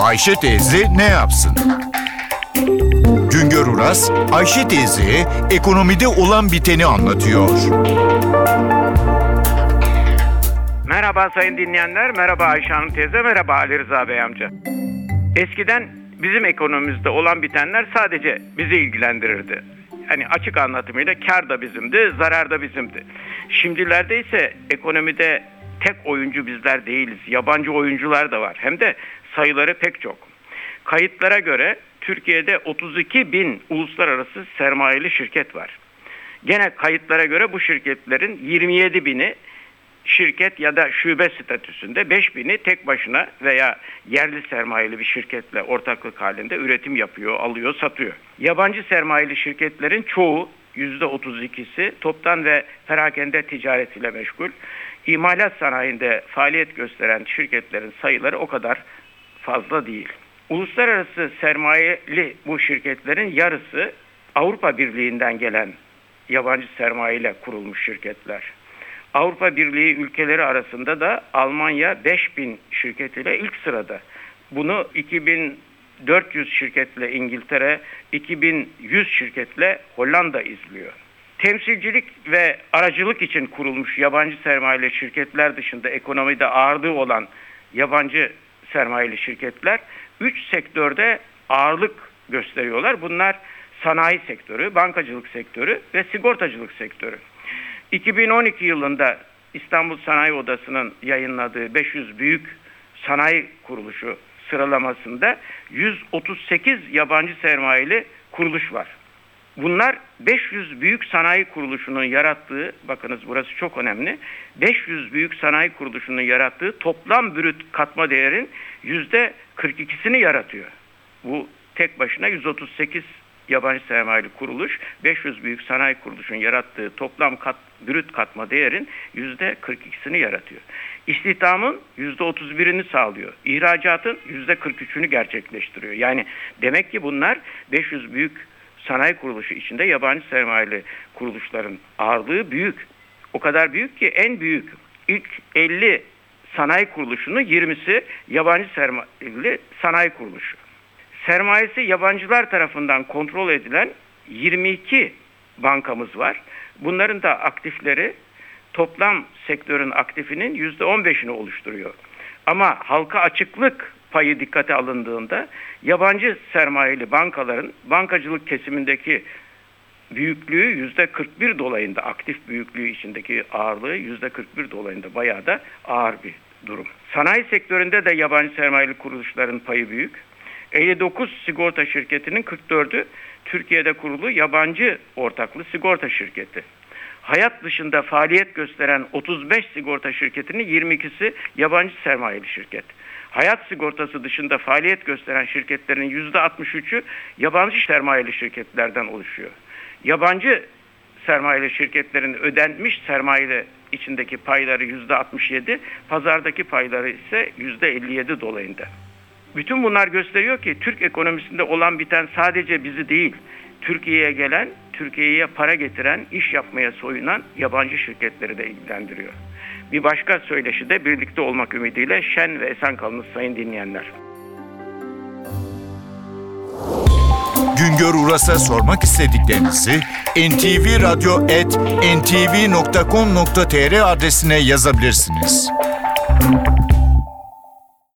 Ayşe teyze ne yapsın? Güngör Uras, Ayşe teyzeye ekonomide olan biteni anlatıyor. Merhaba sayın dinleyenler, merhaba Ayşe Hanım teyze, merhaba Ali Rıza Bey amca. Eskiden bizim ekonomimizde olan bitenler sadece bizi ilgilendirirdi. Yani açık anlatımıyla kar da bizimdi, zarar da bizimdi. Şimdilerde ise ekonomide tek oyuncu bizler değiliz. Yabancı oyuncular da var. Hem de sayıları pek çok. Kayıtlara göre Türkiye'de 32 bin uluslararası sermayeli şirket var. Gene kayıtlara göre bu şirketlerin 27 bini şirket ya da şube statüsünde 5 bini tek başına veya yerli sermayeli bir şirketle ortaklık halinde üretim yapıyor, alıyor, satıyor. Yabancı sermayeli şirketlerin çoğu %32'si toptan ve perakende ticaretiyle meşgul. İmalat sanayinde faaliyet gösteren şirketlerin sayıları o kadar fazla değil. Uluslararası sermayeli bu şirketlerin yarısı Avrupa Birliği'nden gelen yabancı sermayeyle kurulmuş şirketler. Avrupa Birliği ülkeleri arasında da Almanya 5000 şirketiyle ilk sırada. Bunu 2400 şirketle İngiltere, 2100 şirketle Hollanda izliyor. Temsilcilik ve aracılık için kurulmuş yabancı sermayeli şirketler dışında ekonomide ağırlığı olan yabancı sermayeli şirketler 3 sektörde ağırlık gösteriyorlar. Bunlar sanayi sektörü, bankacılık sektörü ve sigortacılık sektörü. 2012 yılında İstanbul Sanayi Odası'nın yayınladığı 500 büyük sanayi kuruluşu sıralamasında 138 yabancı sermayeli kuruluş var. Bunlar 500 büyük sanayi kuruluşunun yarattığı, bakınız burası çok önemli, 500 büyük sanayi kuruluşunun yarattığı toplam brüt katma değerin %42'sini yaratıyor. Bu tek başına 138 yabancı sermayeli kuruluş 500 büyük sanayi kuruluşun yarattığı toplam kat, brüt katma değerin %42'sini yaratıyor. İstihdamın %31'ini sağlıyor. İhracatın %43'ünü gerçekleştiriyor. Yani demek ki bunlar 500 büyük sanayi kuruluşu içinde yabancı sermayeli kuruluşların ağırlığı büyük. O kadar büyük ki en büyük ilk 50 sanayi kuruluşunun 20'si yabancı sermayeli sanayi kuruluşu sermayesi yabancılar tarafından kontrol edilen 22 bankamız var. Bunların da aktifleri toplam sektörün aktifinin %15'ini oluşturuyor. Ama halka açıklık payı dikkate alındığında yabancı sermayeli bankaların bankacılık kesimindeki büyüklüğü yüzde 41 dolayında aktif büyüklüğü içindeki ağırlığı yüzde 41 dolayında bayağı da ağır bir durum. Sanayi sektöründe de yabancı sermayeli kuruluşların payı büyük. 59 sigorta şirketinin 44'ü Türkiye'de kurulu yabancı ortaklı sigorta şirketi. Hayat dışında faaliyet gösteren 35 sigorta şirketinin 22'si yabancı sermayeli şirket. Hayat sigortası dışında faaliyet gösteren şirketlerin %63'ü yabancı sermayeli şirketlerden oluşuyor. Yabancı sermayeli şirketlerin ödenmiş sermayeli içindeki payları %67, pazardaki payları ise %57 dolayında. Bütün bunlar gösteriyor ki Türk ekonomisinde olan biten sadece bizi değil, Türkiye'ye gelen, Türkiye'ye para getiren, iş yapmaya soyunan yabancı şirketleri de ilgilendiriyor. Bir başka söyleşi de birlikte olmak ümidiyle şen ve esen kalınız sayın dinleyenler. Güngör Uras'a sormak istediklerinizi ntvradio.com.tr adresine yazabilirsiniz.